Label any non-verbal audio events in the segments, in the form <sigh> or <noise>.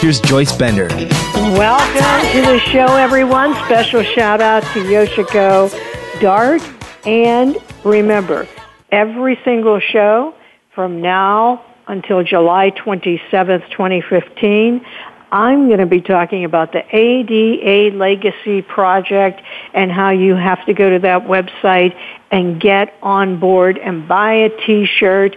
here's Joyce Bender. Welcome to the show, everyone. Special shout out to Yoshiko Dart. And remember, every single show from now until July 27th, 2015, I'm going to be talking about the ADA Legacy Project and how you have to go to that website and get on board and buy a t-shirt.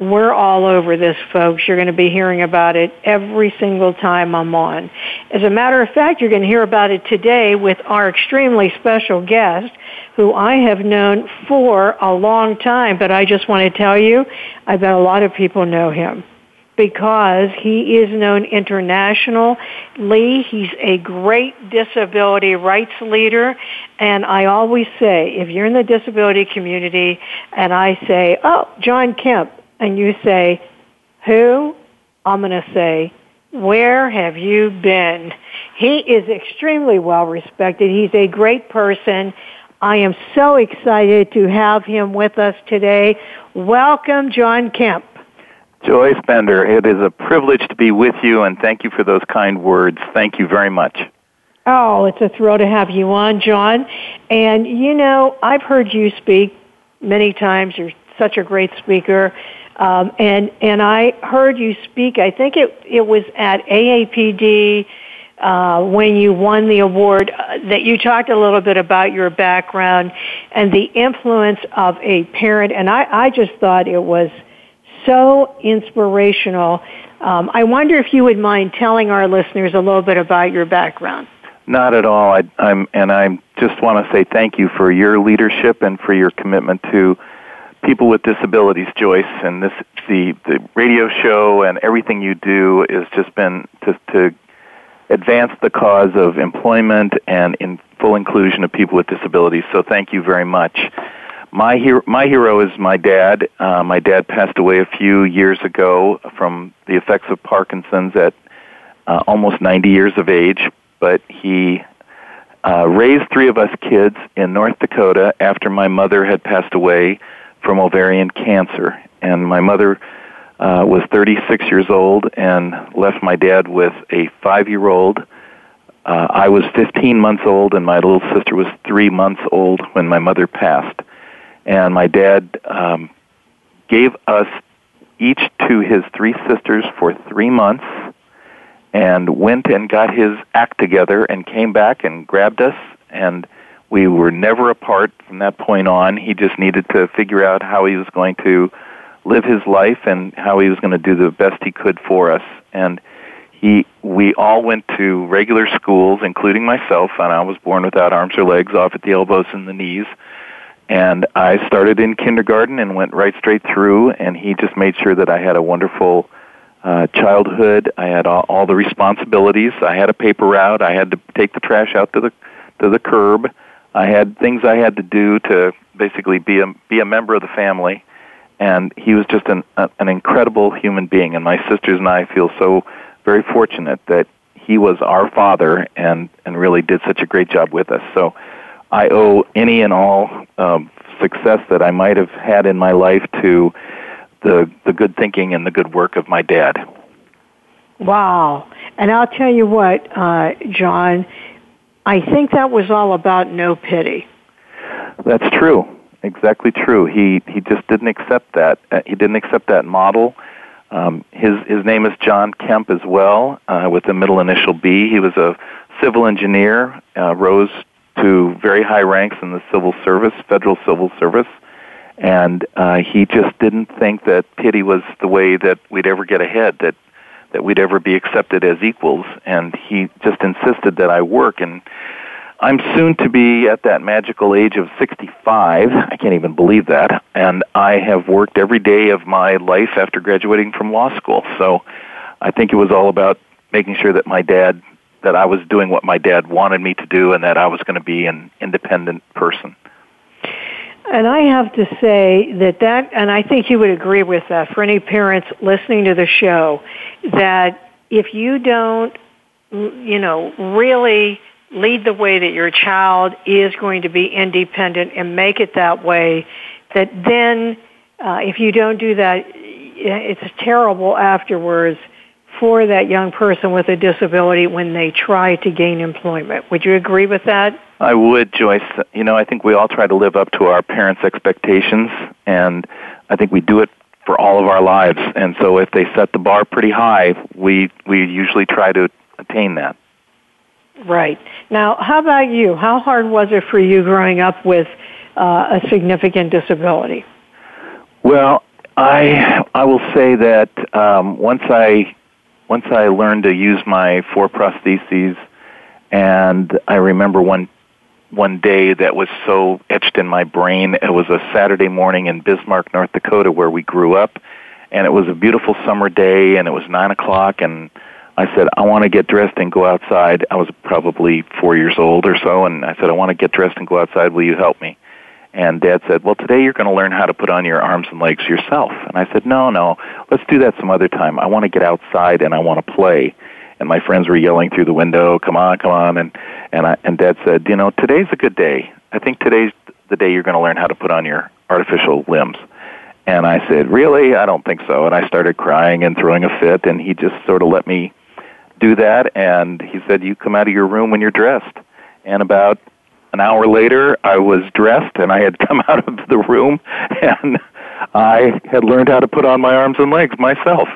We're all over this, folks. You're going to be hearing about it every single time I'm on. As a matter of fact, you're going to hear about it today with our extremely special guest, who I have known for a long time, but I just want to tell you, I bet a lot of people know him because he is known internationally. He's a great disability rights leader. And I always say, if you're in the disability community and I say, oh, John Kemp, and you say, who? I'm going to say, where have you been? He is extremely well respected. He's a great person. I am so excited to have him with us today. Welcome, John Kemp. Joyce Bender, it is a privilege to be with you, and thank you for those kind words. Thank you very much. Oh, it's a thrill to have you on, John. And you know, I've heard you speak many times. You're such a great speaker. Um, and and I heard you speak. I think it it was at AAPD uh, when you won the award uh, that you talked a little bit about your background and the influence of a parent. And I I just thought it was so inspirational. Um, I wonder if you would mind telling our listeners a little bit about your background. Not at all. I, I'm, and I just want to say thank you for your leadership and for your commitment to people with disabilities, Joyce. And this, the the radio show and everything you do has just been to, to advance the cause of employment and in full inclusion of people with disabilities. So thank you very much my hero, my hero is my dad. Uh, my dad passed away a few years ago from the effects of Parkinson's at uh, almost 90 years of age. But he uh, raised three of us kids in North Dakota after my mother had passed away from ovarian cancer. And my mother uh, was 36 years old and left my dad with a five-year-old. Uh, I was 15 months old, and my little sister was three months old when my mother passed and my dad um, gave us each to his three sisters for three months and went and got his act together and came back and grabbed us and we were never apart from that point on he just needed to figure out how he was going to live his life and how he was going to do the best he could for us and he we all went to regular schools including myself and I was born without arms or legs off at the elbows and the knees and I started in kindergarten and went right straight through, and he just made sure that I had a wonderful uh, childhood. I had all, all the responsibilities. I had a paper route. I had to take the trash out to the to the curb. I had things I had to do to basically be a be a member of the family. And he was just an a, an incredible human being. And my sisters and I feel so very fortunate that he was our father and and really did such a great job with us. So I owe any and all um, success that I might have had in my life to the the good thinking and the good work of my dad. Wow! And I'll tell you what, uh, John, I think that was all about no pity. That's true. Exactly true. He he just didn't accept that. Uh, he didn't accept that model. Um, his his name is John Kemp as well, uh, with the middle initial B. He was a civil engineer, uh, rose to very high ranks in the civil service, federal civil service, and uh, he just didn't think that pity was the way that we'd ever get ahead. That that we'd ever be accepted as equals, and he just insisted that I work. And I'm soon to be at that magical age of 65. I can't even believe that. And I have worked every day of my life after graduating from law school. So I think it was all about making sure that my dad, that I was doing what my dad wanted me to do and that I was going to be an independent person. And I have to say that that, and I think you would agree with that for any parents listening to the show, that if you don't, you know, really lead the way that your child is going to be independent and make it that way, that then uh, if you don't do that, it's terrible afterwards for that young person with a disability when they try to gain employment. Would you agree with that? I would, Joyce. You know, I think we all try to live up to our parents' expectations, and I think we do it for all of our lives. And so if they set the bar pretty high, we, we usually try to attain that. Right. Now, how about you? How hard was it for you growing up with uh, a significant disability? Well, I I will say that um, once I once I learned to use my four prostheses, and I remember one one day that was so etched in my brain. It was a Saturday morning in Bismarck, North Dakota, where we grew up, and it was a beautiful summer day, and it was nine o'clock, and I said, I want to get dressed and go outside. I was probably four years old or so, and I said, I want to get dressed and go outside. Will you help me? And Dad said, Well, today you're going to learn how to put on your arms and legs yourself. And I said, No, no, let's do that some other time. I want to get outside and I want to play. And my friends were yelling through the window, "Come on, come on!" And and I, and Dad said, "You know, today's a good day. I think today's the day you're going to learn how to put on your artificial limbs." And I said, "Really? I don't think so." And I started crying and throwing a fit, and he just sort of let me do that. And he said, You come out of your room when you're dressed. And about an hour later, I was dressed and I had <laughs> come out of the room and I had learned how to put on my arms and legs myself.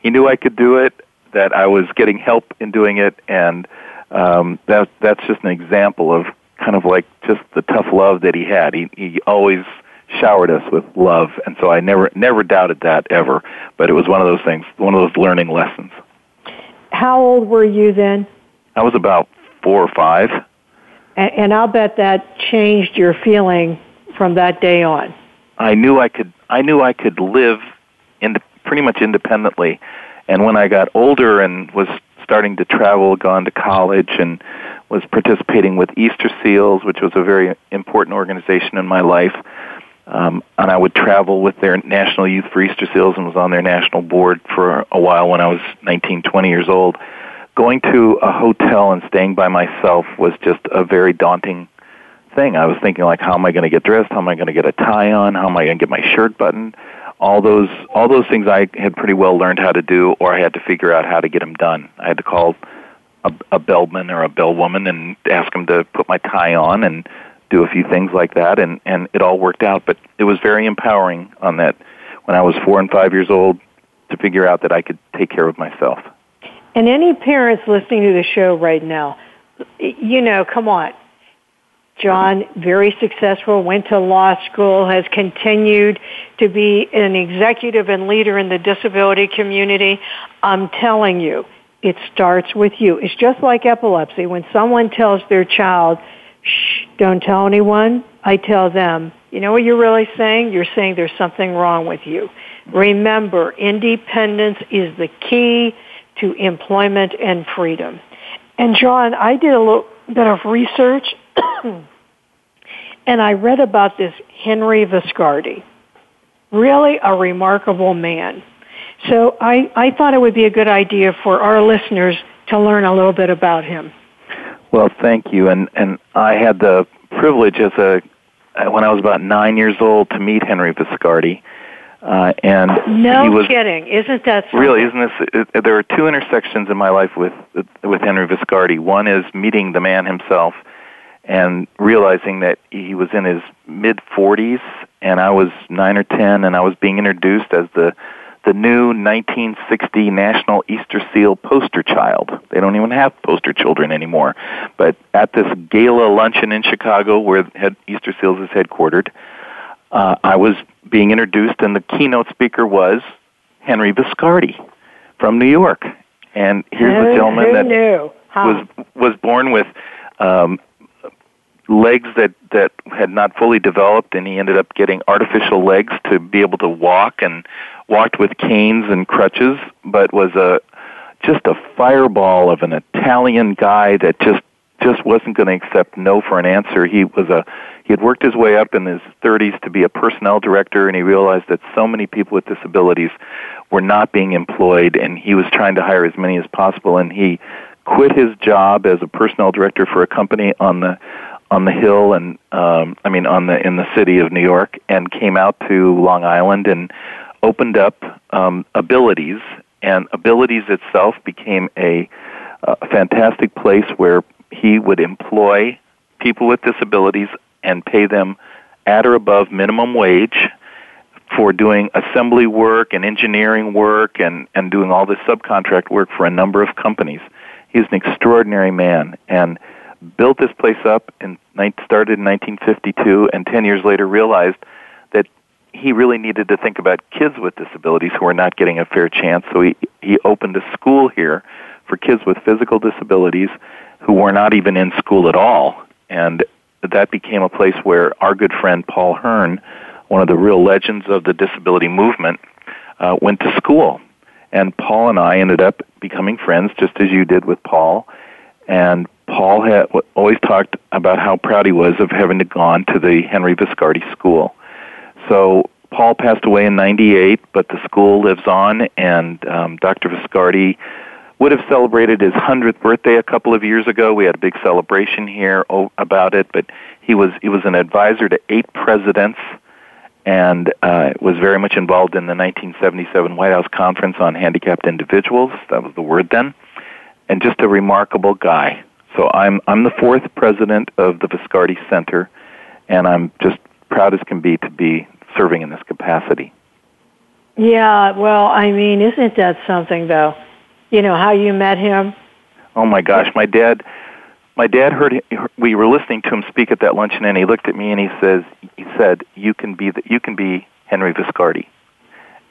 He knew I could do it, that I was getting help in doing it, and um, that that's just an example of kind of like just the tough love that he had. He he always showered us with love, and so I never never doubted that ever. But it was one of those things, one of those learning lessons. How old were you then? I was about four or five. And, and I'll bet that changed your feeling from that day on. I knew I could. I knew I could live in pretty much independently. And when I got older and was starting to travel, gone to college, and was participating with Easter Seals, which was a very important organization in my life, um, and I would travel with their National Youth for Easter Seals and was on their national board for a while when I was 19, 20 years old. Going to a hotel and staying by myself was just a very daunting thing. I was thinking like, how am I going to get dressed? How am I going to get a tie on? How am I going to get my shirt buttoned? All those, all those things I had pretty well learned how to do, or I had to figure out how to get them done. I had to call a, a bellman or a bellwoman and ask them to put my tie on and do a few things like that, and and it all worked out. But it was very empowering on that when I was four and five years old to figure out that I could take care of myself. And any parents listening to the show right now, you know, come on. John, very successful, went to law school, has continued to be an executive and leader in the disability community. I'm telling you, it starts with you. It's just like epilepsy. When someone tells their child, shh, don't tell anyone. I tell them, you know what you're really saying? You're saying there's something wrong with you. Remember, independence is the key to employment and freedom. And John, I did a little bit of research <clears throat> and I read about this Henry Viscardi. Really a remarkable man. So I, I thought it would be a good idea for our listeners to learn a little bit about him. Well, thank you. And and I had the privilege as a when I was about nine years old to meet Henry Viscardi. Uh, and no he was, kidding, isn't that something? really? Isn't this? It, there are two intersections in my life with with Henry Viscardi. One is meeting the man himself and realizing that he was in his mid 40s, and I was nine or ten, and I was being introduced as the the new 1960 National Easter Seal poster child. They don't even have poster children anymore. But at this gala luncheon in Chicago, where Easter Seals is headquartered, uh, I was being introduced, and the keynote speaker was Henry Viscardi from New York. And here's who, a gentleman that knew? Huh. was was born with um, legs that that had not fully developed, and he ended up getting artificial legs to be able to walk, and walked with canes and crutches, but was a just a fireball of an Italian guy that just just wasn't going to accept no for an answer. He was a he had worked his way up in his 30s to be a personnel director, and he realized that so many people with disabilities were not being employed, and he was trying to hire as many as possible. And he quit his job as a personnel director for a company on the on the hill and um I mean on the in the city of New York and came out to Long Island and opened up um abilities and abilities itself became a, a fantastic place where he would employ people with disabilities and pay them at or above minimum wage for doing assembly work and engineering work and, and doing all this subcontract work for a number of companies. He's an extraordinary man and built this place up and started in 1952 and 10 years later realized that he really needed to think about kids with disabilities who are not getting a fair chance. So he, he opened a school here for kids with physical disabilities who were not even in school at all. And that became a place where our good friend Paul Hearne, one of the real legends of the disability movement, uh, went to school. And Paul and I ended up becoming friends, just as you did with Paul. And Paul had always talked about how proud he was of having gone to the Henry Viscardi School. So Paul passed away in '98, but the school lives on, and um, Dr. Viscardi would have celebrated his 100th birthday a couple of years ago. We had a big celebration here about it, but he was he was an advisor to eight presidents and uh, was very much involved in the 1977 White House Conference on Handicapped Individuals. That was the word then, and just a remarkable guy. So I'm I'm the fourth president of the Viscardi Center, and I'm just proud as can be to be serving in this capacity. Yeah, well, I mean, isn't that something though? You know, how you met him? Oh my gosh, my dad my dad heard we were listening to him speak at that luncheon and he looked at me and he says he said you can be the, you can be Henry Viscardi.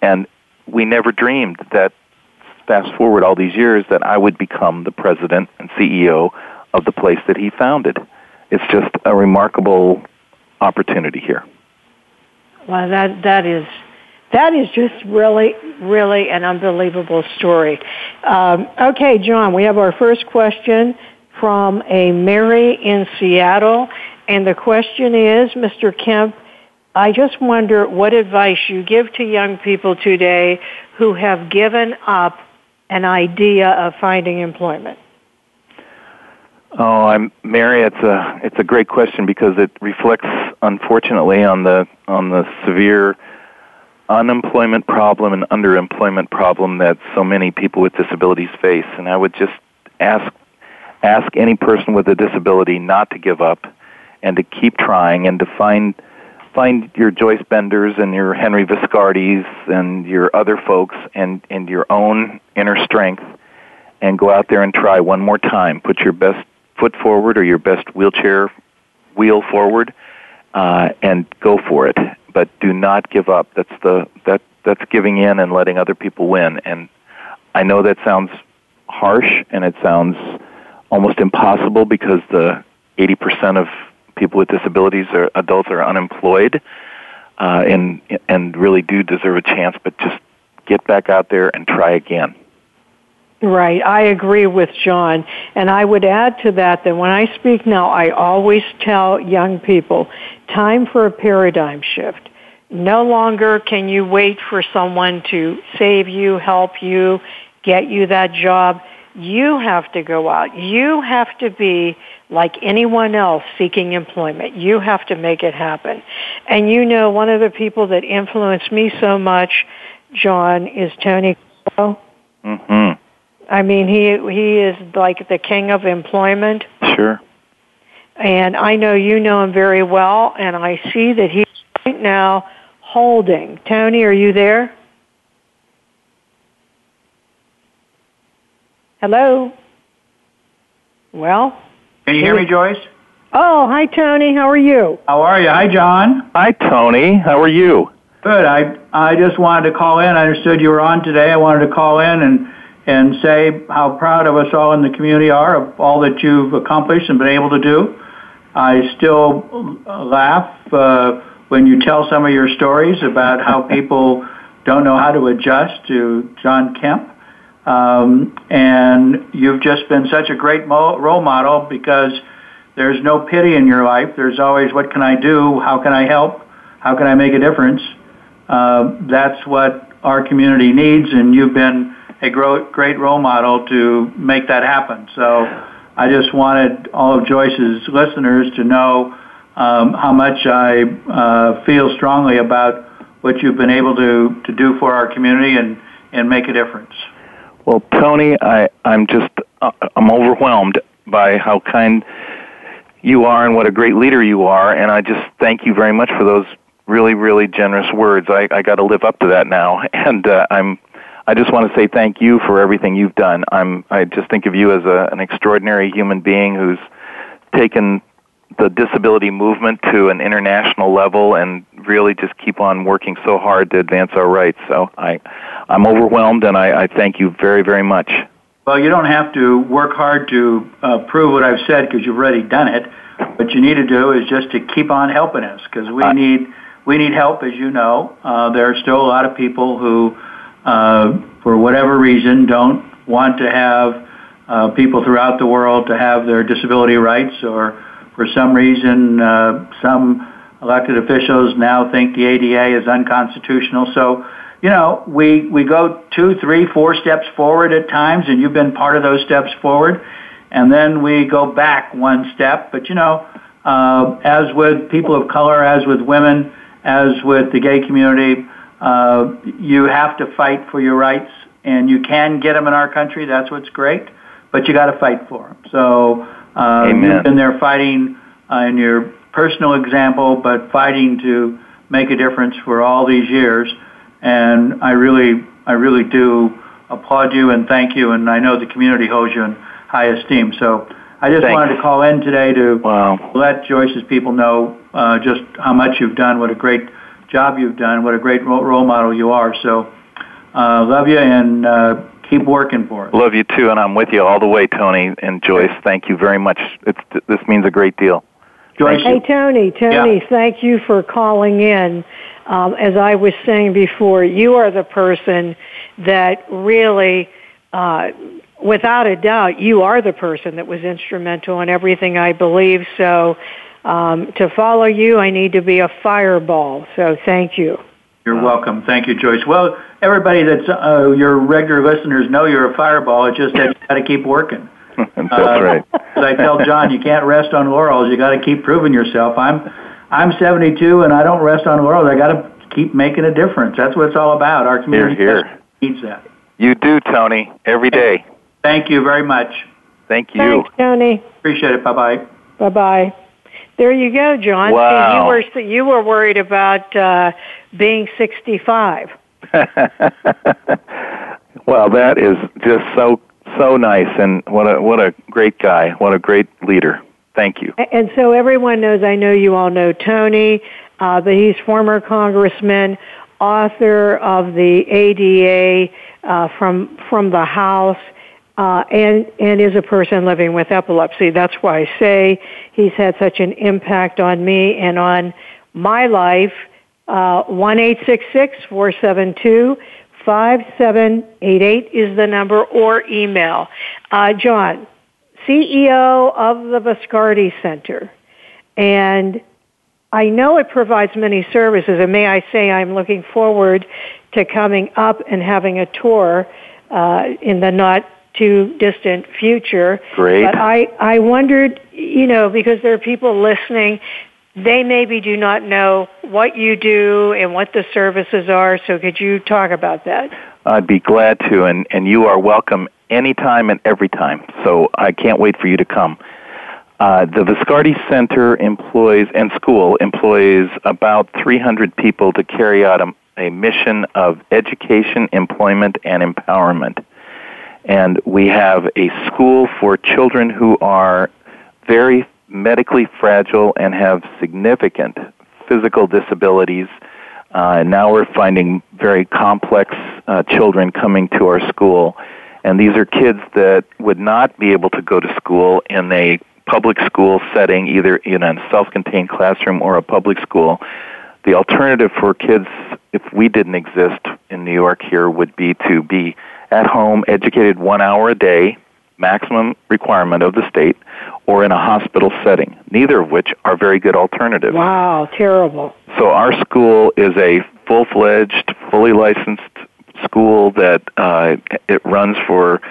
And we never dreamed that fast forward all these years that I would become the president and CEO of the place that he founded. It's just a remarkable opportunity here. Well, that that is that is just really, really an unbelievable story. Um, okay, John, we have our first question from a Mary in Seattle, and the question is, Mr. Kemp, I just wonder what advice you give to young people today who have given up an idea of finding employment. Oh, I'm Mary. It's a it's a great question because it reflects, unfortunately, on the on the severe unemployment problem and underemployment problem that so many people with disabilities face. And I would just ask ask any person with a disability not to give up and to keep trying and to find find your Joyce Benders and your Henry Viscardis and your other folks and, and your own inner strength and go out there and try one more time. Put your best foot forward or your best wheelchair wheel forward uh, and go for it but do not give up. That's the that that's giving in and letting other people win. And I know that sounds harsh and it sounds almost impossible because the 80% of people with disabilities or adults are unemployed uh, and and really do deserve a chance. But just get back out there and try again. Right. I agree with John. And I would add to that that when I speak now, I always tell young people, time for a paradigm shift. No longer can you wait for someone to save you, help you, get you that job. You have to go out. You have to be like anyone else seeking employment. You have to make it happen. And you know, one of the people that influenced me so much, John, is Tony Mm-hmm. I mean, he he is like the king of employment. Sure. And I know you know him very well, and I see that he's right now holding. Tony, are you there? Hello? Well? Can you hear me, Joyce? Oh, hi, Tony. How are you? How are you? Hi, John. Hi, Tony. How are you? Good. I I just wanted to call in. I understood you were on today. I wanted to call in and and say how proud of us all in the community are of all that you've accomplished and been able to do. I still laugh uh, when you tell some of your stories about how <laughs> people don't know how to adjust to John Kemp. Um, and you've just been such a great mo- role model because there's no pity in your life. There's always, what can I do? How can I help? How can I make a difference? Uh, that's what our community needs, and you've been a great role model to make that happen. So I just wanted all of Joyce's listeners to know um, how much I uh, feel strongly about what you've been able to, to do for our community and, and make a difference. Well, Tony, I, I'm just uh, I'm overwhelmed by how kind you are and what a great leader you are, and I just thank you very much for those really, really generous words. I, I got to live up to that now, <laughs> and uh, I'm. I just want to say thank you for everything you've done. I'm. I just think of you as a, an extraordinary human being who's taken the disability movement to an international level and really just keep on working so hard to advance our rights. So I, I'm overwhelmed, and I, I thank you very, very much. Well, you don't have to work hard to uh, prove what I've said because you've already done it. What you need to do is just to keep on helping us because we need we need help, as you know. Uh, there are still a lot of people who, for whatever reason, don't want to have uh, people throughout the world to have their disability rights or for some reason, uh, some elected officials now think the ADA is unconstitutional. So, you know, we, we go two, three, four steps forward at times, and you've been part of those steps forward. And then we go back one step. But, you know, uh, as with people of color, as with women, as with the gay community, uh, you have to fight for your rights, and you can get them in our country. That's what's great, but you got to fight for them. So uh, Amen. You've been there fighting uh, in your personal example, but fighting to make a difference for all these years. And I really, I really do applaud you and thank you. And I know the community holds you in high esteem. So I just Thanks. wanted to call in today to wow. let Joyce's people know uh, just how much you've done, what a great job you've done, what a great role model you are. So uh, love you and uh, keep working for us. Love you too, and I'm with you all the way, Tony and Joyce. Thank you very much. It's, this means a great deal. Joyce. Hey, Tony, Tony, yeah. thank you for calling in. Um, as I was saying before, you are the person that really, uh, without a doubt, you are the person that was instrumental in everything I believe. So, um, to follow you, I need to be a fireball. So, thank you. You're welcome. Thank you, Joyce. Well, everybody that's uh, your regular listeners know you're a fireball. It's just that you got to keep working. <laughs> that's uh, right. As I tell John, you can't rest on laurels. You got to keep proving yourself. I'm I'm 72 and I don't rest on laurels. I got to keep making a difference. That's what it's all about. Our community here, here. needs that. You do, Tony. Every day. Thank you very much. Thank you. Thanks, Tony. Appreciate it. Bye bye. Bye bye. There you go, John. Wow. See, you were you were worried about uh, being 65. <laughs> well, that is just so so nice, and what a what a great guy, what a great leader. Thank you. And so everyone knows. I know you all know Tony, uh, but he's former congressman, author of the ADA uh, from from the House. Uh, and and is a person living with epilepsy. That's why I say he's had such an impact on me and on my life uh, one eight six six four seven two five seven eight eight is the number or email. Uh, John, CEO of the Viscardi Center, and I know it provides many services. And may I say, I'm looking forward to coming up and having a tour uh, in the not too distant future. Great. But I, I wondered, you know, because there are people listening they maybe do not know what you do and what the services are. So could you talk about that? I'd be glad to, and, and you are welcome anytime and every time. So I can't wait for you to come. Uh, the Viscardi Center employs, and school employs about 300 people to carry out a, a mission of education, employment, and empowerment. And we have a school for children who are very medically fragile and have significant physical disabilities. Uh, now we're finding very complex uh, children coming to our school. And these are kids that would not be able to go to school in a public school setting, either in a self-contained classroom or a public school. The alternative for kids, if we didn't exist in New York here, would be to be at home, educated one hour a day, maximum requirement of the state, or in a hospital setting, neither of which are very good alternatives. Wow, terrible. So our school is a full-fledged, fully licensed school that uh, it runs for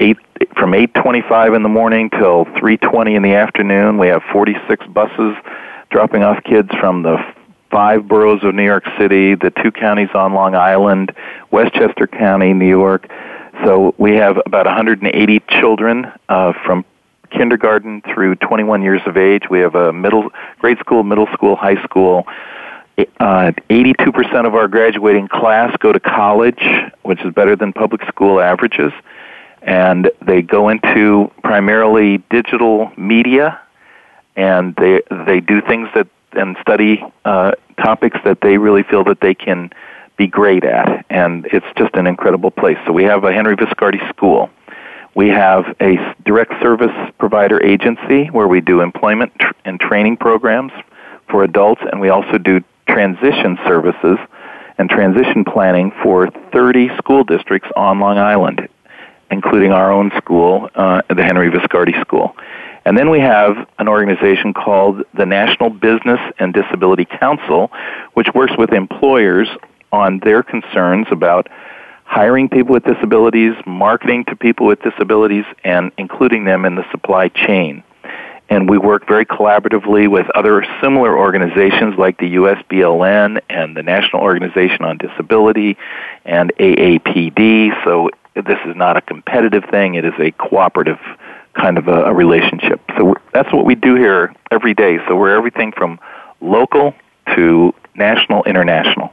eight from 8:25 in the morning till 3:20 in the afternoon. We have 46 buses dropping off kids from the five boroughs of New York City, the two counties on Long Island, Westchester County, New York. So we have about 180 children uh, from kindergarten through 21 years of age. We have a middle grade school, middle school, high school. Uh, 82% of our graduating class go to college, which is better than public school averages. And they go into primarily digital media, and they they do things that and study uh, topics that they really feel that they can be great at. And it's just an incredible place. So we have a Henry Viscardi School. We have a direct service provider agency where we do employment and training programs for adults, and we also do transition services and transition planning for 30 school districts on Long Island, including our own school, uh, the Henry Viscardi School. And then we have an organization called the National Business and Disability Council, which works with employers on their concerns about hiring people with disabilities, marketing to people with disabilities, and including them in the supply chain. And we work very collaboratively with other similar organizations like the USBLN and the National Organization on Disability and AAPD. So this is not a competitive thing, it is a cooperative kind of a, a relationship. So that's what we do here every day. So we're everything from local to national, international.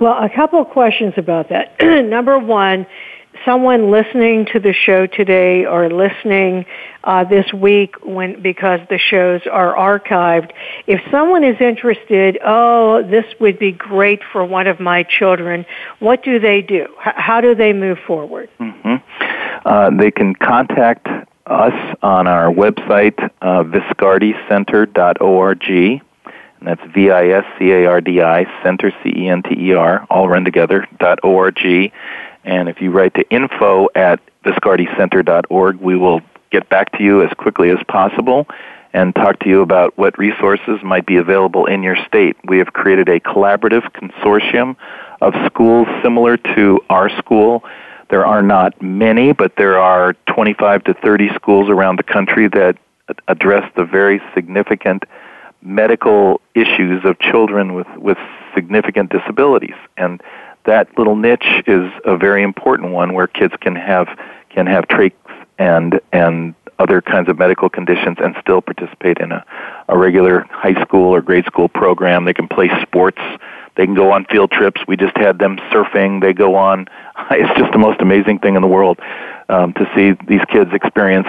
Well, a couple of questions about that. <clears throat> Number one, someone listening to the show today or listening uh, this week when because the shows are archived, if someone is interested, oh, this would be great for one of my children. What do they do? H- how do they move forward? Mm-hmm. Uh, they can contact us on our website, uh, viscardicenter.org and that's V-I-S-C-A-R-D-I, Center, C-E-N-T-E-R, all run together, dot O-R-G. And if you write to info at viscardicenter.org, we will get back to you as quickly as possible and talk to you about what resources might be available in your state. We have created a collaborative consortium of schools similar to our school. There are not many, but there are 25 to 30 schools around the country that address the very significant medical issues of children with, with significant disabilities. And that little niche is a very important one where kids can have can have trachs and and other kinds of medical conditions and still participate in a, a regular high school or grade school program. They can play sports. They can go on field trips. We just had them surfing. They go on. <laughs> It's just the most amazing thing in the world um, to see these kids experience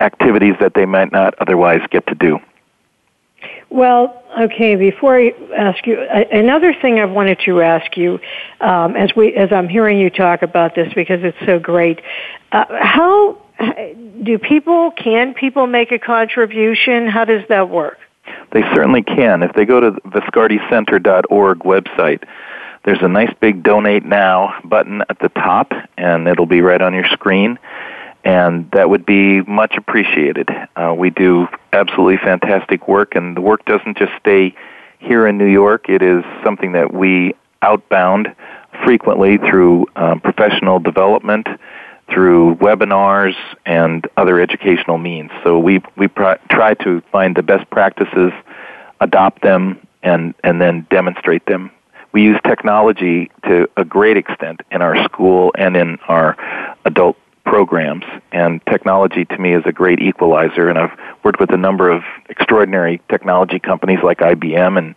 activities that they might not otherwise get to do. Well, okay. Before I ask you, another thing I wanted to ask you, um, as we as I'm hearing you talk about this because it's so great, uh, how do people can people make a contribution? How does that work? They certainly can. If they go to the viscardicenter.org website, there's a nice big donate now button at the top, and it'll be right on your screen and that would be much appreciated. Uh, we do absolutely fantastic work, and the work doesn't just stay here in New York. It is something that we outbound frequently through um, professional development, through webinars, and other educational means. So we we pr- try to find the best practices, adopt them, and and then demonstrate them. We use technology to a great extent in our school and in our adult programs. And technology to me is a great equalizer. And I've worked with a number of extraordinary technology companies like IBM and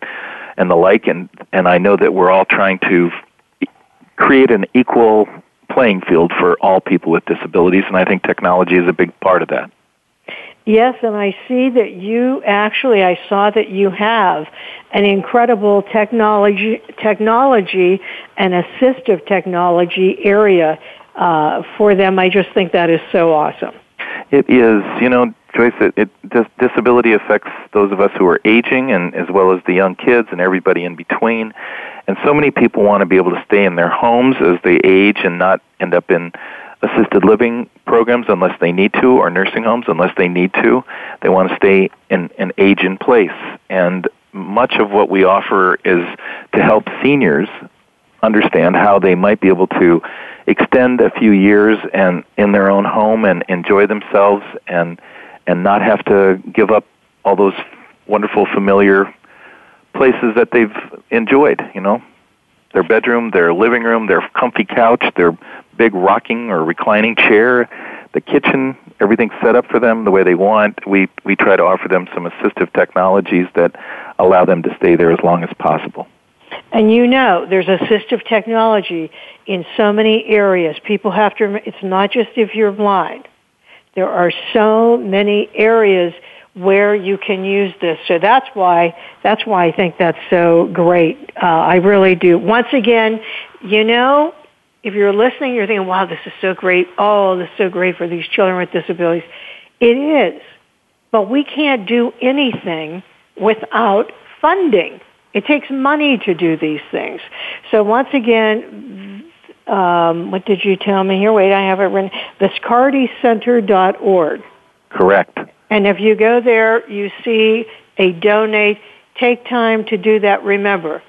and the like. And and I know that we're all trying to create an equal playing field for all people with disabilities. And I think technology is a big part of that. Yes, and I see that you actually, I saw that you have an incredible technology, technology and assistive technology area uh, for them. I just think that is so awesome. It is, you know, Joyce. It, it dis- disability affects those of us who are aging, and as well as the young kids and everybody in between. And so many people want to be able to stay in their homes as they age and not end up in assisted living programs unless they need to, or nursing homes unless they need to. They want to stay in an age in place. And much of what we offer is to help seniors understand how they might be able to extend a few years and in their own home and enjoy themselves and and not have to give up all those wonderful familiar places that they've enjoyed, you know. Their bedroom, their living room, their comfy couch, their big rocking or reclining chair, the kitchen, everything's set up for them the way they want. We we try to offer them some assistive technologies that allow them to stay there as long as possible. And you know, there's assistive technology in so many areas. People have to, it's not just if you're blind. There are so many areas where you can use this. So that's why, that's why I think that's so great. Uh, I really do. Once again, you know, if you're listening, you're thinking, wow, this is so great. Oh, this is so great for these children with disabilities. It is. But we can't do anything without funding. It takes money to do these things. So once again, um, what did you tell me here? Wait, I have it written. Viscardicenter.org. Correct. And if you go there, you see a donate. Take time to do that. Remember,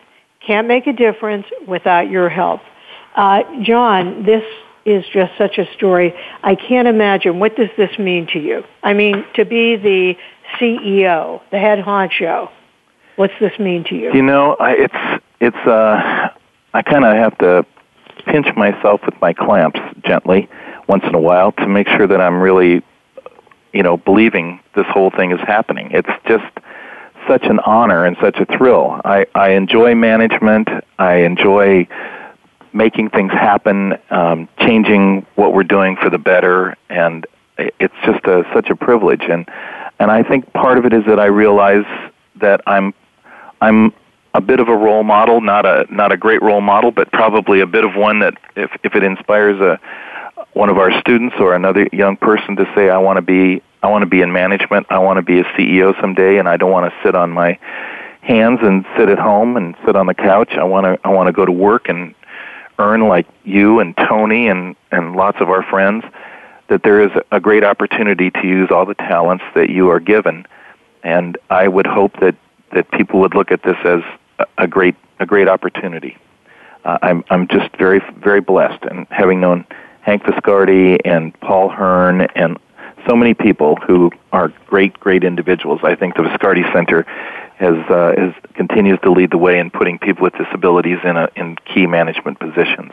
can't make a difference without your help. Uh, John, this is just such a story. I can't imagine. What does this mean to you? I mean, to be the CEO, the head honcho. What's this mean to you? You know, I, it's it's. Uh, I kind of have to pinch myself with my clamps gently once in a while to make sure that I'm really, you know, believing this whole thing is happening. It's just such an honor and such a thrill. I I enjoy management. I enjoy making things happen, um, changing what we're doing for the better, and it's just a, such a privilege. And and I think part of it is that I realize that I'm I'm a bit of a role model, not a not a great role model, but probably a bit of one that if if it inspires a one of our students or another young person to say I want to be I want to be in management, I want to be a CEO someday and I don't want to sit on my hands and sit at home and sit on the couch. I want to I want to go to work and earn like you and Tony and and lots of our friends that there is a great opportunity to use all the talents that you are given and I would hope that that people would look at this as a great a great opportunity. Uh, I'm I'm just very very blessed, and having known Hank Viscardi and Paul Hearne and so many people who are great great individuals. I think the Viscardi Center has uh, has continues to lead the way in putting people with disabilities in a, in key management positions.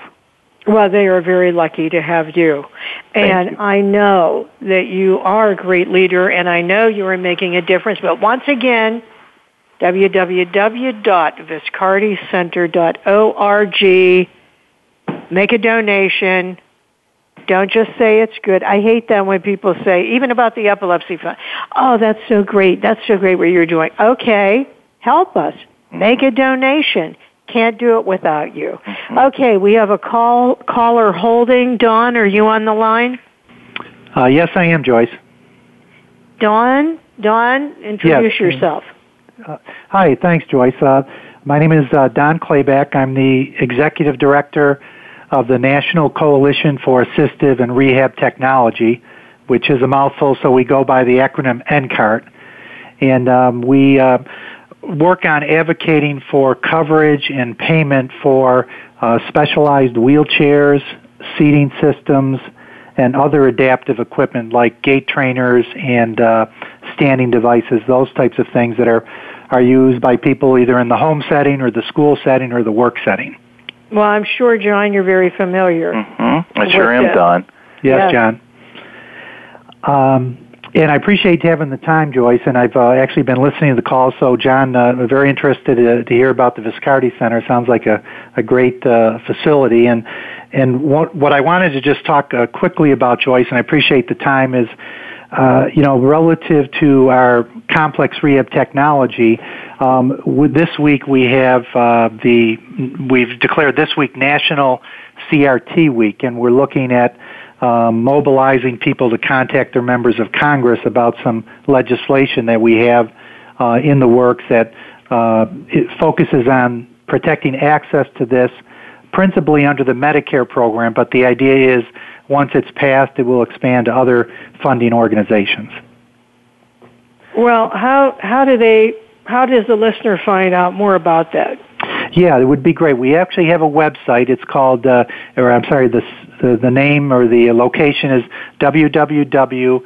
Well, they are very lucky to have you. And you. I know that you are a great leader and I know you are making a difference. But once again, www.viscardicenter.org. Make a donation. Don't just say it's good. I hate that when people say, even about the epilepsy fund, oh, that's so great. That's so great what you're doing. Okay, help us. Make a donation. Can't do it without you. Mm-hmm. Okay, we have a call caller holding. Don, are you on the line? Uh, yes, I am, Joyce. Don, Don, introduce Yes. yourself. Uh, hi, thanks, Joyce. Uh, my name is uh, Don Clayback. I'm the executive director of the National Coalition for Assistive and Rehab Technology, which is a mouthful, so we go by the acronym NCART. And um, we uh, work on advocating for coverage and payment for uh, specialized wheelchairs, seating systems, and other adaptive equipment like gait trainers and uh, standing devices, those types of things that are, are used by people either in the home setting or the school setting or the work setting. Well, I'm sure, John, you're very familiar. Mm-hmm. I sure am, the- Don. Yes, Yes. John. Um, and I appreciate having the time, Joyce. And I've uh, actually been listening to the call. So, John, uh, I'm very interested to, to hear about the Viscardi Center. Sounds like a, a great uh, facility. And and what, what I wanted to just talk uh, quickly about, Joyce, and I appreciate the time, is uh, you know relative to our complex rehab technology. Um, this week we have uh, the we've declared this week National CRT week, and we're looking at um, mobilizing people to contact their members of Congress about some legislation that we have uh, in the works that uh, it focuses on protecting access to this, principally under the Medicare program. But the idea is once it's passed, it will expand to other funding organizations. Well, how how do they? How does the listener find out more about that? Yeah, it would be great. We actually have a website. It's called, uh, or I'm sorry, the, the, the name or the location is www.access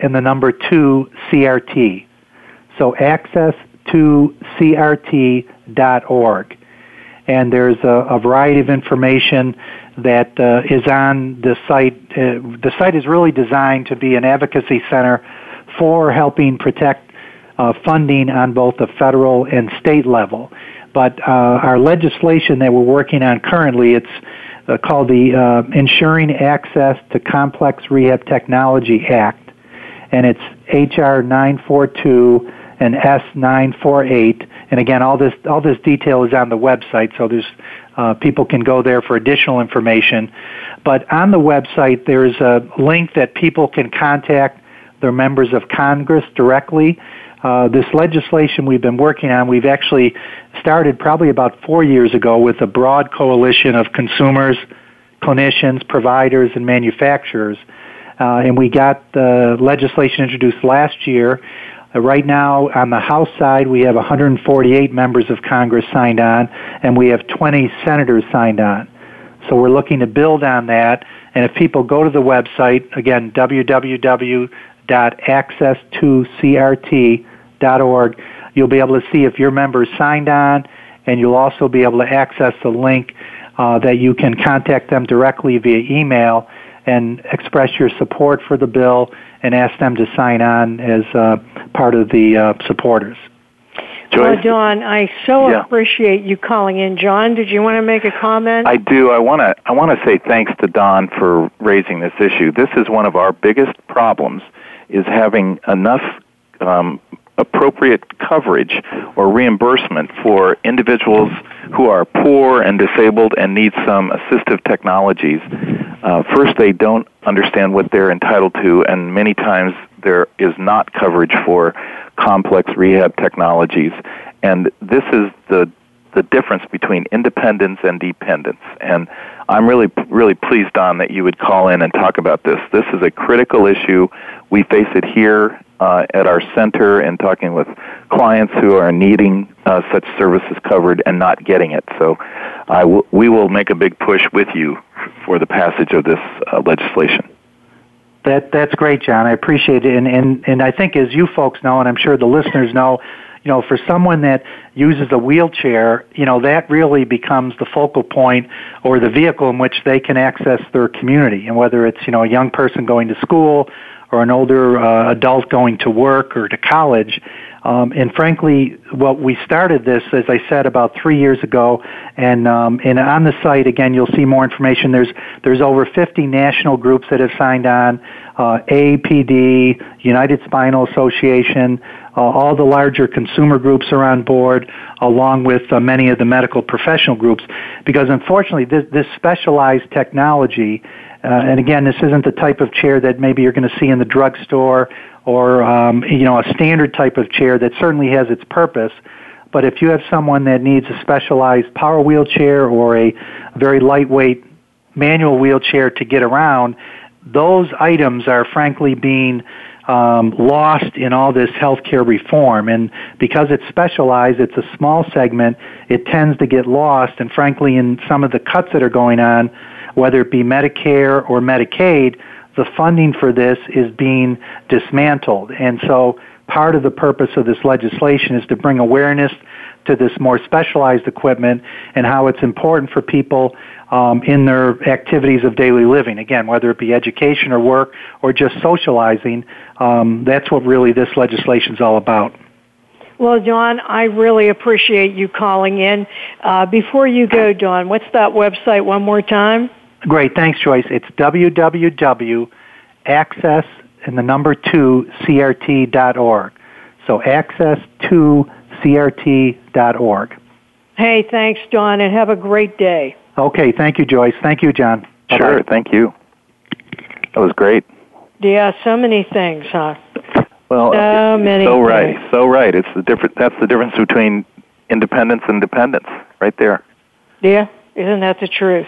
and the number two CRT. So access to CRT.org. And there's a, a variety of information that uh, is on the site. Uh, the site is really designed to be an advocacy center for helping protect uh, funding on both the federal and state level. But uh, our legislation that we're working on currently, it's uh, called the uh, Ensuring Access to Complex Rehab Technology Act, and it's HR 942 and S948. And again, all this all this detail is on the website, so there's uh, people can go there for additional information. But on the website, there's a link that people can contact they're members of Congress directly. Uh, this legislation we've been working on, we've actually started probably about four years ago with a broad coalition of consumers, clinicians, providers, and manufacturers. Uh, and we got the legislation introduced last year. Uh, right now, on the House side, we have 148 members of Congress signed on, and we have 20 senators signed on. So we're looking to build on that. And if people go to the website, again, www www.access2crt.org. You'll be able to see if your member is signed on, and you'll also be able to access the link uh, that you can contact them directly via email and express your support for the bill and ask them to sign on as uh, part of the uh, supporters. Well, oh, Don, I so yeah. appreciate you calling in. John, did you want to make a comment? I do. I want to. I want to say thanks to Don for raising this issue. This is one of our biggest problems is having enough um, appropriate coverage or reimbursement for individuals who are poor and disabled and need some assistive technologies. Uh, first, they don't understand what they're entitled to, and many times there is not coverage for complex rehab technologies. And this is the the difference between independence and dependence. And I'm really, really pleased, Don, that you would call in and talk about this. This is a critical issue. We face it here uh, at our center and talking with clients who are needing uh, such services covered and not getting it. So we will make a big push with you for the passage of this uh, legislation. That that's great, John. I appreciate it, and and and I think as you folks know, and I'm sure the listeners know, you know, for someone that uses a wheelchair, you know, that really becomes the focal point or the vehicle in which they can access their community, and whether it's you know a young person going to school or an older uh, adult going to work or to college. Um, and frankly, what we started this, as I said, about three years ago, and um, and on the site again, you'll see more information. There's there's over 50 national groups that have signed on. Uh, APD, United Spinal Association, uh, all the larger consumer groups are on board, along with uh, many of the medical professional groups, because unfortunately, this, this specialized technology uh, and again, this isn't the type of chair that maybe you're going to see in the drugstore or um, you know a standard type of chair that certainly has its purpose. But if you have someone that needs a specialized power wheelchair or a very lightweight manual wheelchair to get around, those items are frankly being um, lost in all this healthcare reform. And because it's specialized, it's a small segment, it tends to get lost. And frankly, in some of the cuts that are going on, whether it be Medicare or Medicaid, the funding for this is being dismantled. And so part of the purpose of this legislation is to bring awareness to this more specialized equipment and how it's important for people um, in their activities of daily living. Again, whether it be education or work or just socializing, um, that's what really this legislation is all about. Well, Don, I really appreciate you calling in. Uh, before you go, Don, what's that website one more time? Great, thanks, Joyce. It's www.access and the number two crt.org. So access to crt.org. Hey, thanks, John, and have a great day. Okay, thank you, Joyce. Thank you, John. Sure, Bye-bye. thank you. That was great. Yeah, so many things, huh? Well, So many so things. right, so right. It's the different. That's the difference between independence and dependence, right there. Yeah, isn't that the truth?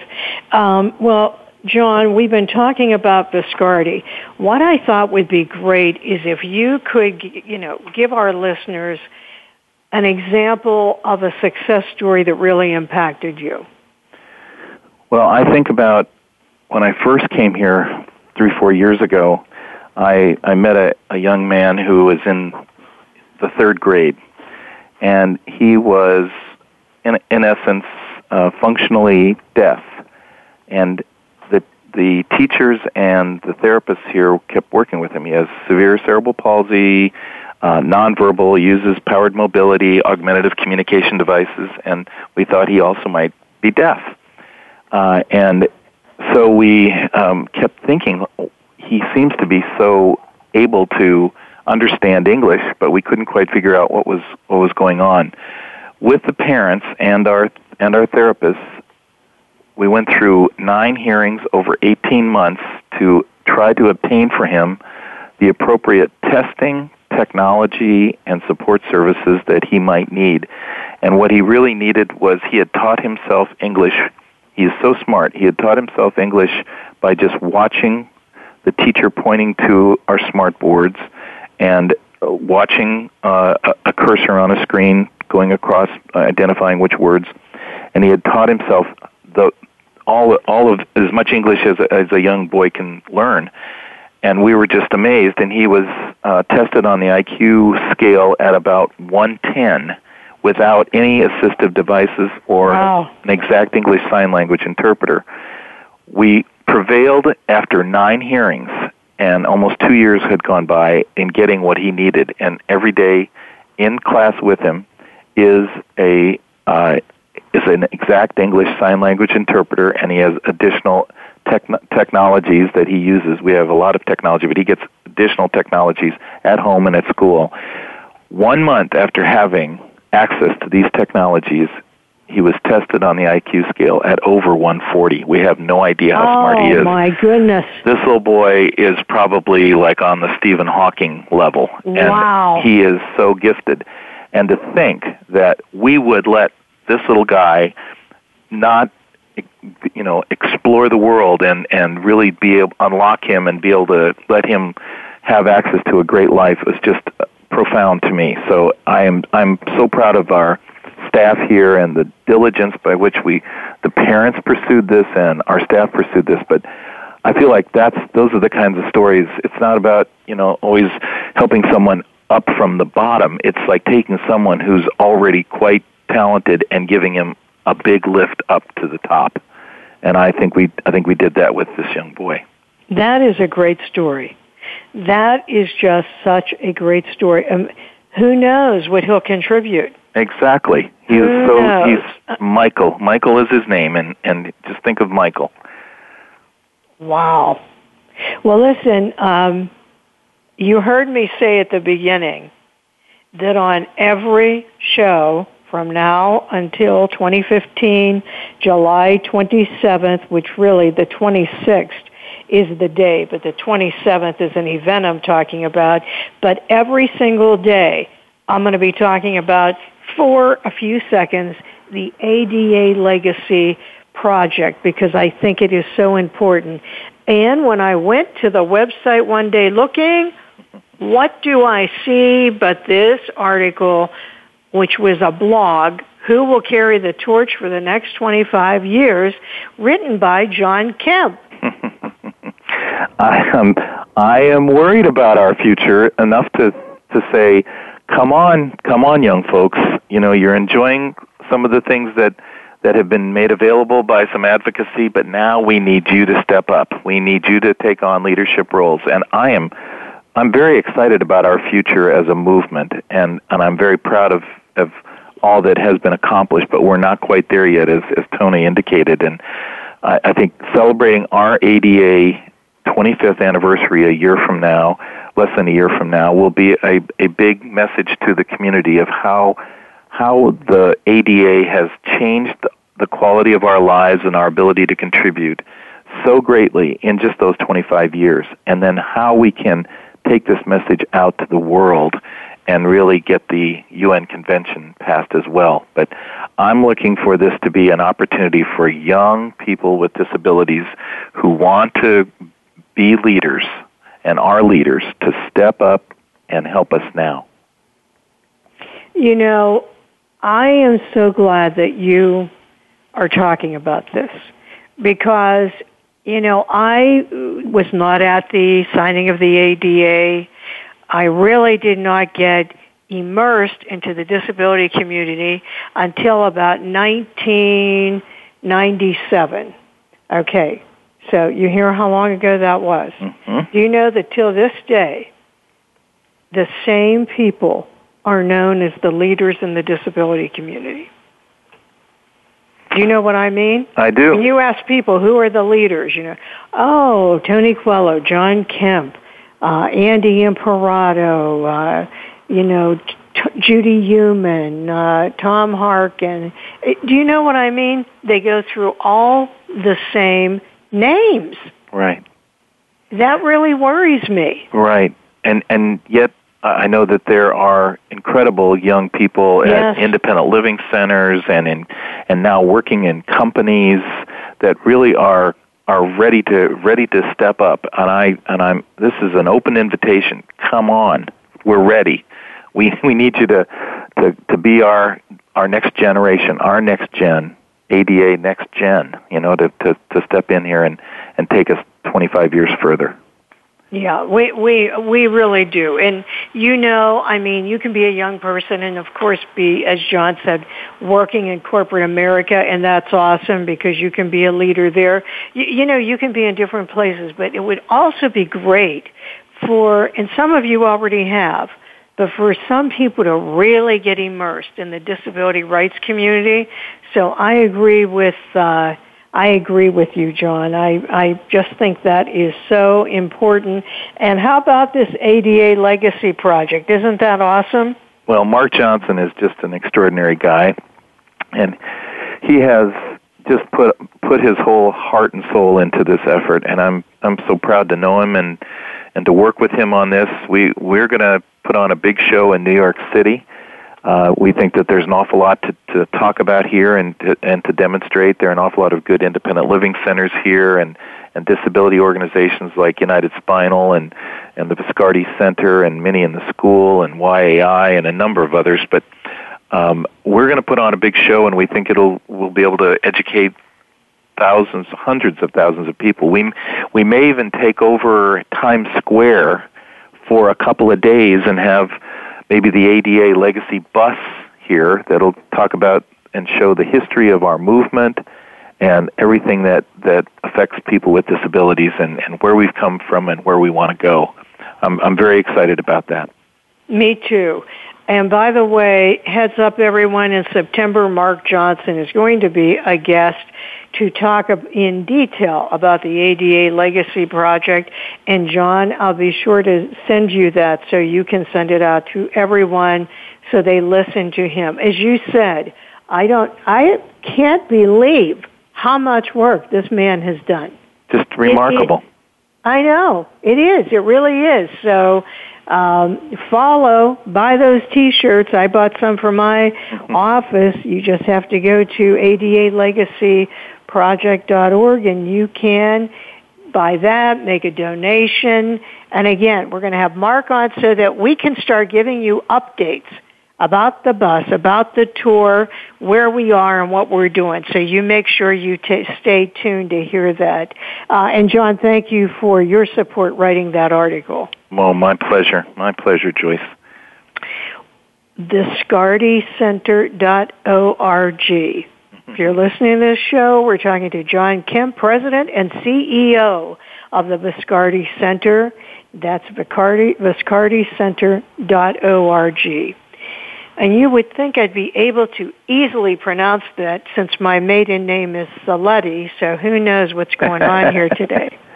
Um, well, John, we've been talking about Viscardi. What I thought would be great is if you could, you know, give our listeners an example of a success story that really impacted you. Well, I think about when I first came here three, four years ago. I I met a, a young man who was in the third grade, and he was, in in essence, uh, functionally deaf, and the the teachers and the therapists here kept working with him. He has severe cerebral palsy, uh, nonverbal, uses powered mobility, augmentative communication devices, and we thought he also might be deaf. Uh, and so we um, kept thinking, he seems to be so able to understand English, but we couldn't quite figure out what was what was going on. With the parents and our and our therapists, we went through nine hearings over 18 months to try to obtain for him the appropriate testing, technology, and support services that he might need. And what he really needed was he had taught himself English. He is so smart. He had taught himself English by just watching the teacher pointing to our smart boards and uh, watching uh, a, cursor on a screen going across, uh, identifying which words. And he had taught himself the all all of as much English as a, as a young boy can learn. And we were just amazed. And he was uh, tested on the IQ scale at about 110 without any assistive devices or Wow. an exact English Sign Language interpreter. We prevailed after nine hearings, and almost two years had gone by in getting what he needed. And every day in class with him is a uh, is an exact English Sign Language interpreter, and he has additional techn technologies that he uses. We have a lot of technology, but he gets additional technologies at home and at school. One month after having access to these technologies, he was tested on the IQ scale at over 140. We have no idea how smart he oh, is. oh my goodness! This little boy is probably like on the Stephen Hawking level. And Wow. he is so gifted. And to think that we would let this little guy not you know explore the world and and really be able unlock him and be able to let him have access to a great life was just profound to me. So I am I'm so proud of our staff here and the diligence by which we the parents pursued this and our staff pursued this but I feel like that's those are the kinds of stories. It's not about, you know, always helping someone up from the bottom. It's like taking someone who's already quite talented and giving him a big lift up to the top. And I think we I think we did that with this young boy. That is a great story. That is just such a great story. Um, who knows what he'll contribute? Exactly. He is so knows? he's Michael. Michael is his name and and just think of Michael. Wow. Well, listen, um, you heard me say at the beginning that on every show from now until 2015, July 27th, which really the 26th is the day, but the 27th is an event I'm talking about. But every single day, I'm going to be talking about for a few seconds the ADA Legacy Project because I think it is so important. And when I went to the website one day looking, what do I see but this article, which was a blog, Who Will Carry the Torch for the Next 25 Years, written by John Kemp. <laughs> I am I am worried about our future enough to to say, come on, come on, young folks. You know, you're enjoying some of the things that that have been made available by some advocacy, but now we need you to step up. We need you to take on leadership roles, and I am I'm very excited about our future as a movement, and and I'm very proud of of all that has been accomplished, but we're not quite there yet, as as Tony indicated, and. I I think celebrating our ADA 25th anniversary a year from now, less than a year from now, will be a, a big message to the community of how how the ADA has changed the quality of our lives and our ability to contribute so greatly in just those 25 years, and then how we can take this message out to the world and really get the UN convention passed as well. But I'm looking for this to be an opportunity for young people with disabilities who want to be leaders and are leaders to step up and help us now. You know, I am so glad that you are talking about this because, you know, I was not at the signing of the ADA. I really did not get immersed into the disability community until about 1997. Okay, so you hear how long ago that was. Mm-hmm. Do you know that till this day, the same people are known as the leaders in the disability community? Do you know what I mean? I do. When you ask people who are the leaders, you know, oh, Tony Coelho, John Kemp, uh, Andy Imparato, uh, you know, T- Judy Heumann, uh, Tom Harkin. Uh, do you know what I mean? They go through all the same names. Right. That really worries me. Right. And and yet I know that there are incredible young people Yes. at independent living centers and in and now working in companies that really are are ready to ready to step up and I and I'm this is an open invitation. Come on. We're ready. We <laughs> we need you to to to be our our next generation, our next gen, ADA next gen, you know, to to to step in here and and take us 25 years further. Yeah, we we we really do. And you know, I mean, you can be a young person and of course be as John said, working in corporate America and that's awesome because you can be a leader there. You, you know, you can be in different places, but it would also be great for and some of you already have but for some people to really get immersed in the disability rights community. So I agree with uh, I agree with you, John. I I just think that is so important. And how about this ADA Legacy Project? Isn't that awesome? Well, Mark Johnson is just an extraordinary guy, and he has just put put his whole heart and soul into this effort. And I'm I'm so proud to know him and and to work with him on this. We we're going to put on a big show in New York City. Uh, we think that there's an awful lot to, to talk about here and to, and to demonstrate. There are an awful lot of good independent living centers here and, and disability organizations like United Spinal and, and the Viscardi Center and many in the school and YAI and a number of others. But um, we're going to put on a big show, and we think it'll we'll be able to educate thousands, hundreds of thousands of people. We we may even take over Times Square for a couple of days and have maybe the ADA legacy bus here that'll talk about and show the history of our movement and everything that, that affects people with disabilities and, and where we've come from and where we want to go. I'm, I'm very excited about that. Me too. And by the way, heads up everyone, in September, Mark Johnson is going to be a guest to talk in detail about the ADA Legacy Project. And John, I'll be sure to send you that so you can send it out to everyone so they listen to him. As you said, I don't, I can't believe how much work this man has done. Just remarkable. I know it is. It really is. So um, follow, buy those T-shirts. I bought some for my office. You just have to go to ADALegacyProject.org and you can buy that, make a donation. And again, we're going to have Mark on so that we can start giving you updates about the bus, about the tour, where we are and what we're doing. So you make sure you t- stay tuned to hear that. Uh, and John, thank you for your support writing that article. Well, my pleasure. My pleasure, Joyce. TheScardyCenter.org. If you're listening to this show, we're talking to John Kemp, President and CEO of the Viscardi Center. That's Viscardi, ViscardiCenter.org. And you would think I'd be able to easily pronounce that since my maiden name is Saletti, so who knows what's going on here today. <laughs>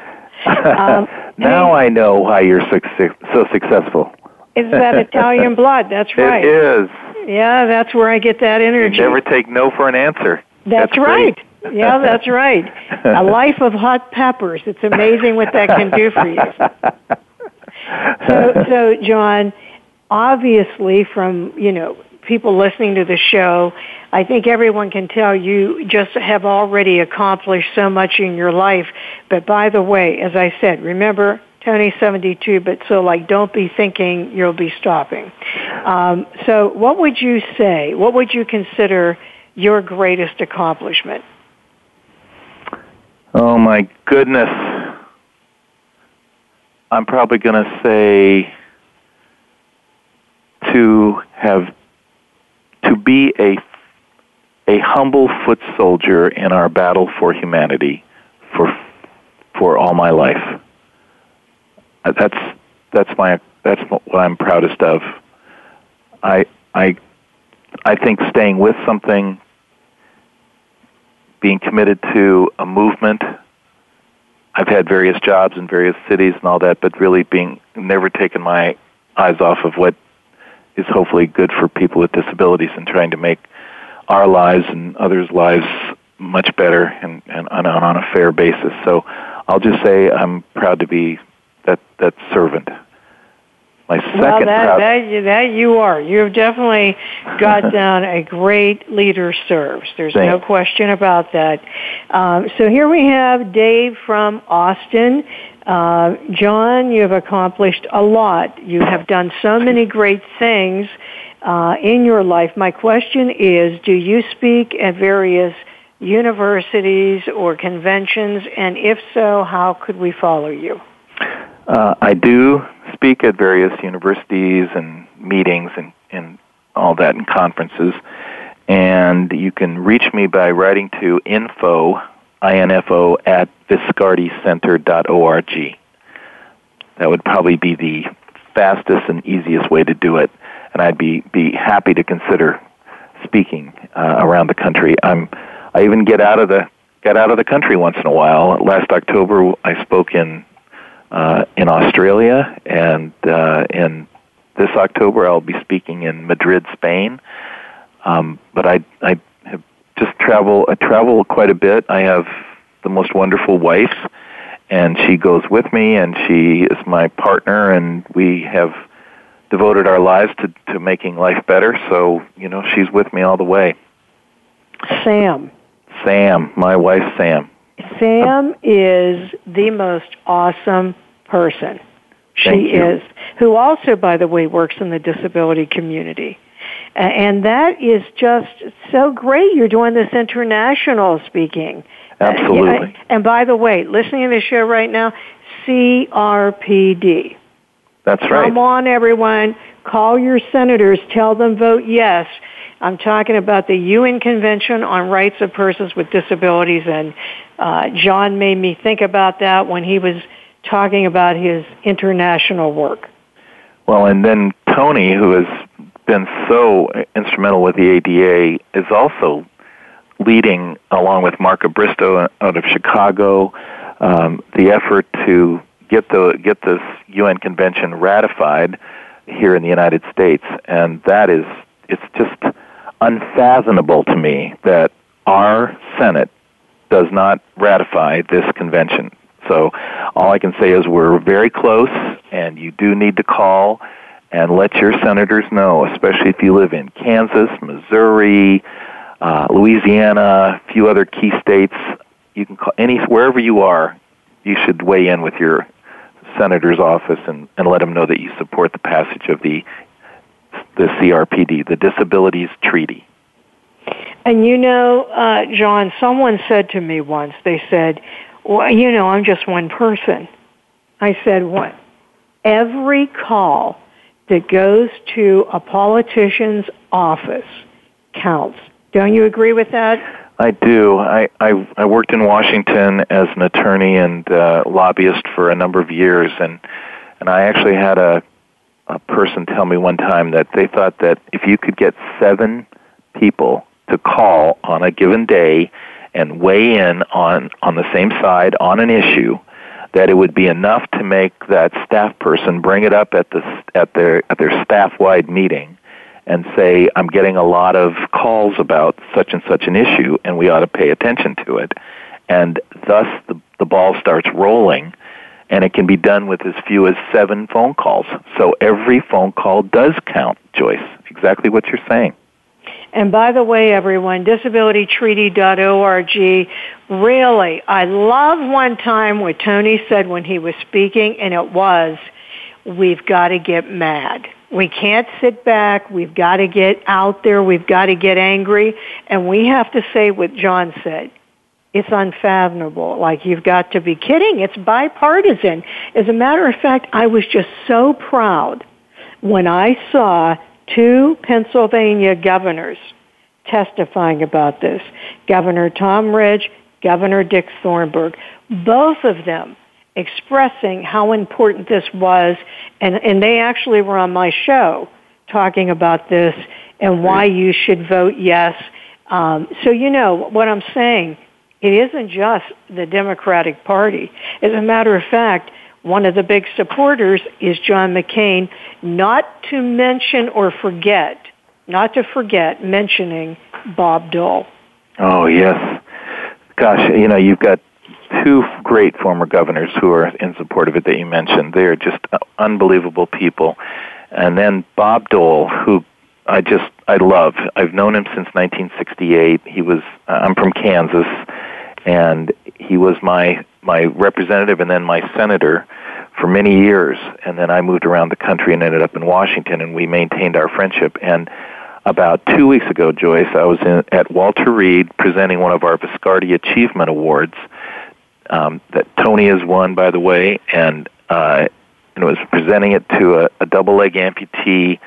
Um, now I know why you're so successful. Is that Italian <laughs> blood? That's right. It is. Yeah, that's where I get that You energy. never take no for an answer. That's, that's right. yeah, <laughs> that's right. A life of hot peppers. It's amazing what that can do for you. So, so John, obviously, from you know people listening to the show, I think everyone can tell you just have already accomplished so much in your life. But by the way, as I said, remember Tony's 72, but so like don't be thinking you'll be stopping. Um, so what would you say? What would you consider your greatest accomplishment? Oh my goodness. I'm probably going to say to have to be a a humble foot soldier in our battle for humanity for for all my life. Uh, that's that's my that's what I'm proudest of. I I I think staying with something, being committed to a movement. I've had various jobs in various cities and all that, but really being never taken my eyes off of what is hopefully good for people with disabilities and trying to make our lives and others' lives much better and, and on, on a fair basis. So I'll just say I'm proud to be that that servant. My second well, that, proud- that, that you are. You've definitely got <laughs> down a great leader serves. There's Thank no question about that. Um, so here we have Dave from Austin. Uh, John, you have accomplished a lot. You have done so many great things uh, in your life. My question is, do you speak at various universities or conventions? And if so, how could we follow you? Uh, I do speak at various universities and meetings and, and all that and conferences. And you can reach me by writing to info, info at viscardicenter.org. That would probably be the fastest and easiest way to do it. And I'd be, be happy to consider speaking uh, around the country. I'm, I even get out of the get out of the country once in a while. Last October, I spoke in uh, in Australia, and uh, in this October I'll be speaking in Madrid, Spain. Um, but I I just travel I travel quite a bit. I have the most wonderful wife, and she goes with me, and she is my partner, and we have devoted our lives to to making life better. So you know she's with me all the way. Sam. Sam, my wife Sam. Sam is the most awesome person. She Thank you. is, who also, by the way, works in the disability community. And that is just so great. You're doing this international speaking. Uh, Absolutely. and by the way, listening to the show right now, CRPD. That's right. Come on, everyone. Call your senators. Tell them vote yes. I'm talking about the UN Convention on Rights of Persons with Disabilities, and uh, John made me think about that when he was talking about his international work. Well, and then Tony, who has been so instrumental with the ADA, is also leading, along with Marca Bristo out of Chicago, um, the effort to get the get this UN convention ratified here in the United States, and that is it's just unfathomable to me that our Senate does not ratify this convention. So all I can say is we're very close, and you do need to call and let your senators know, especially if you live in Kansas, Missouri, uh, Louisiana, a few other key states. You can call any wherever you are. You should weigh in with your senator's office and, and let them know that you support the passage of the the CRPD, the Disabilities Treaty. And you know, uh, John, someone said to me once, they said, well, you know, I'm just one person. I said, what? Every call that goes to a politician's office counts. Don't you agree with that? I do. I, I, I worked in Washington as an attorney and uh, lobbyist for a number of years, and and I actually had a a person tell me one time that they thought that if you could get seven people to call on a given day and weigh in on on the same side on an issue, that it would be enough to make that staff person bring it up at the at their at their staff wide meeting and say, I'm getting a lot of calls about such and such an issue, and we ought to pay attention to it. And thus the, the ball starts rolling, and it can be done with as few as seven phone calls. So every phone call does count, Joyce. Exactly what you're saying. And by the way, everyone, disabilitytreaty.org, really, I love one time what Tony said when he was speaking, and it was, we've got to get mad. We can't sit back. We've got to get out there. We've got to get angry. And we have to say what John said. It's unfathomable. Like, you've got to be kidding. It's bipartisan. As a matter of fact, I was just so proud when I saw two Pennsylvania governors testifying about this. Governor Tom Ridge, Governor Dick Thornburgh. Both of them expressing how important this was, and, and they actually were on my show talking about this and why you should vote yes. Um, so you know what I'm saying. It isn't just the Democratic Party. As a matter of fact, one of the big supporters is John McCain, not to mention or forget, not to forget mentioning Bob Dole. Oh, yes. Gosh, you know, you've got two great former governors who are in support of it that you mentioned. They are just unbelievable people. And then Bob Dole, who I just I love. I've known him since 1968. He was uh, I'm from Kansas, and he was my my representative and then my senator for many years. And then I moved around the country and ended up in Washington, and we maintained our friendship. And about two weeks ago, Joyce, I was in, at Walter Reed presenting one of our Viscardi Achievement Awards um, that Tony has won, by the way, and uh, and was presenting it to a, a double leg amputee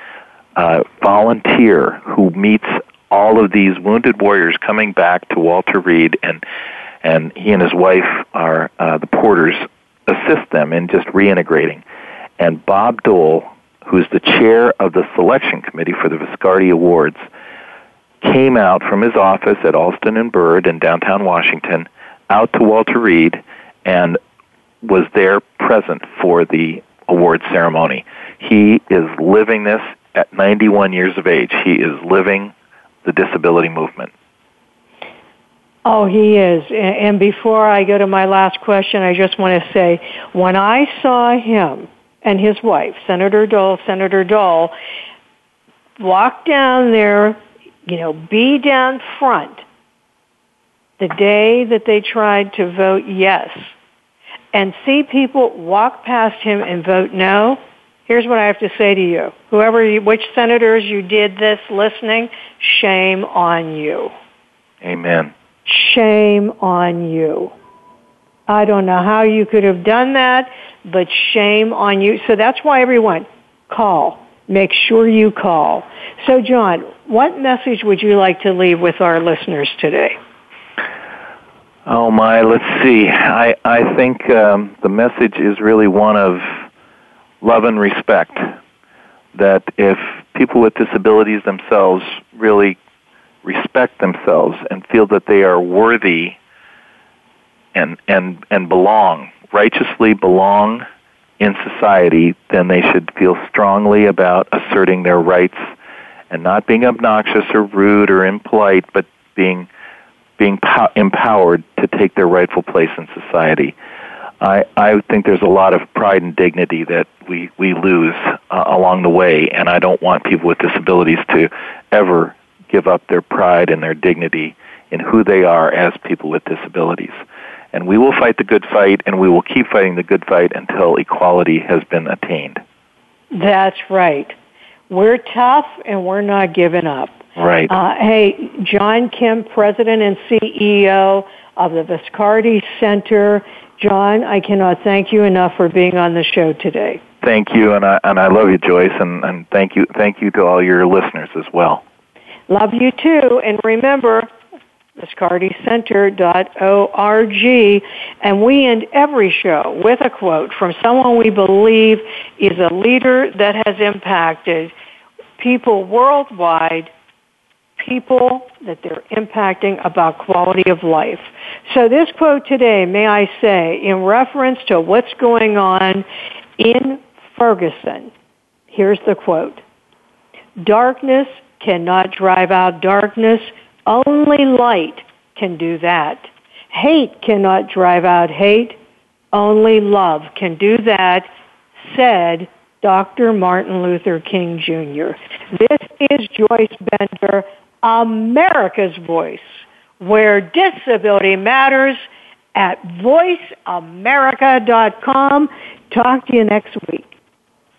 uh, volunteer who meets all of these wounded warriors coming back to Walter Reed, and and he and his wife are uh, the porters assist them in just reintegrating. And Bob Dole, who's the chair of the selection committee for the Viscardi Awards, came out from his office at Alston and Bird in downtown Washington out to Walter Reed and was there present for the award ceremony. He is living this at 91 years of age. He is living the disability movement. Oh, he is. And before I go to my last question, I just want to say when I saw him and his wife, Senator Dole, Senator Dole, walk down there, you know, be down front the day that they tried to vote yes and see people walk past him and vote no, here's what I have to say to you. Whoever, you, which senators you did this listening, shame on you. Amen. Shame on you. I don't know how you could have done that, but shame on you. So that's why everyone call. Make sure you call. So John, what message would you like to leave with our listeners today? Oh my, let's see. I I think um, the message is really one of love and respect. That if people with disabilities themselves really respect themselves and feel that they are worthy and and and belong righteously belong in society, then they should feel strongly about asserting their rights and not being obnoxious or rude or impolite, but being being po- empowered to take their rightful place in society. I, I think there's a lot of pride and dignity that we, we lose uh, along the way, and I don't want people with disabilities to ever give up their pride and their dignity in who they are as people with disabilities. And we will fight the good fight, and we will keep fighting the good fight until equality has been attained. That's right. We're tough, and we're not giving up. Right. Uh, hey, John Kemp, President and CEO of the Viscardi Center. John, I cannot thank you enough for being on the show today. Thank you, and I and I love you, Joyce, and, and thank you thank you to all your listeners as well. Love you too, and remember, viscardi-center.org, and we end every show with a quote from someone we believe is a leader that has impacted people worldwide people that they're impacting about quality of life. So this quote today, may I say, in reference to what's going on in Ferguson, here's the quote. Darkness cannot drive out darkness. Only light can do that. Hate cannot drive out hate. Only love can do that, said Dr. Martin Luther King Jr. This is Joyce Bender, America's Voice, where disability matters at voiceamerica.com. Talk to you next week.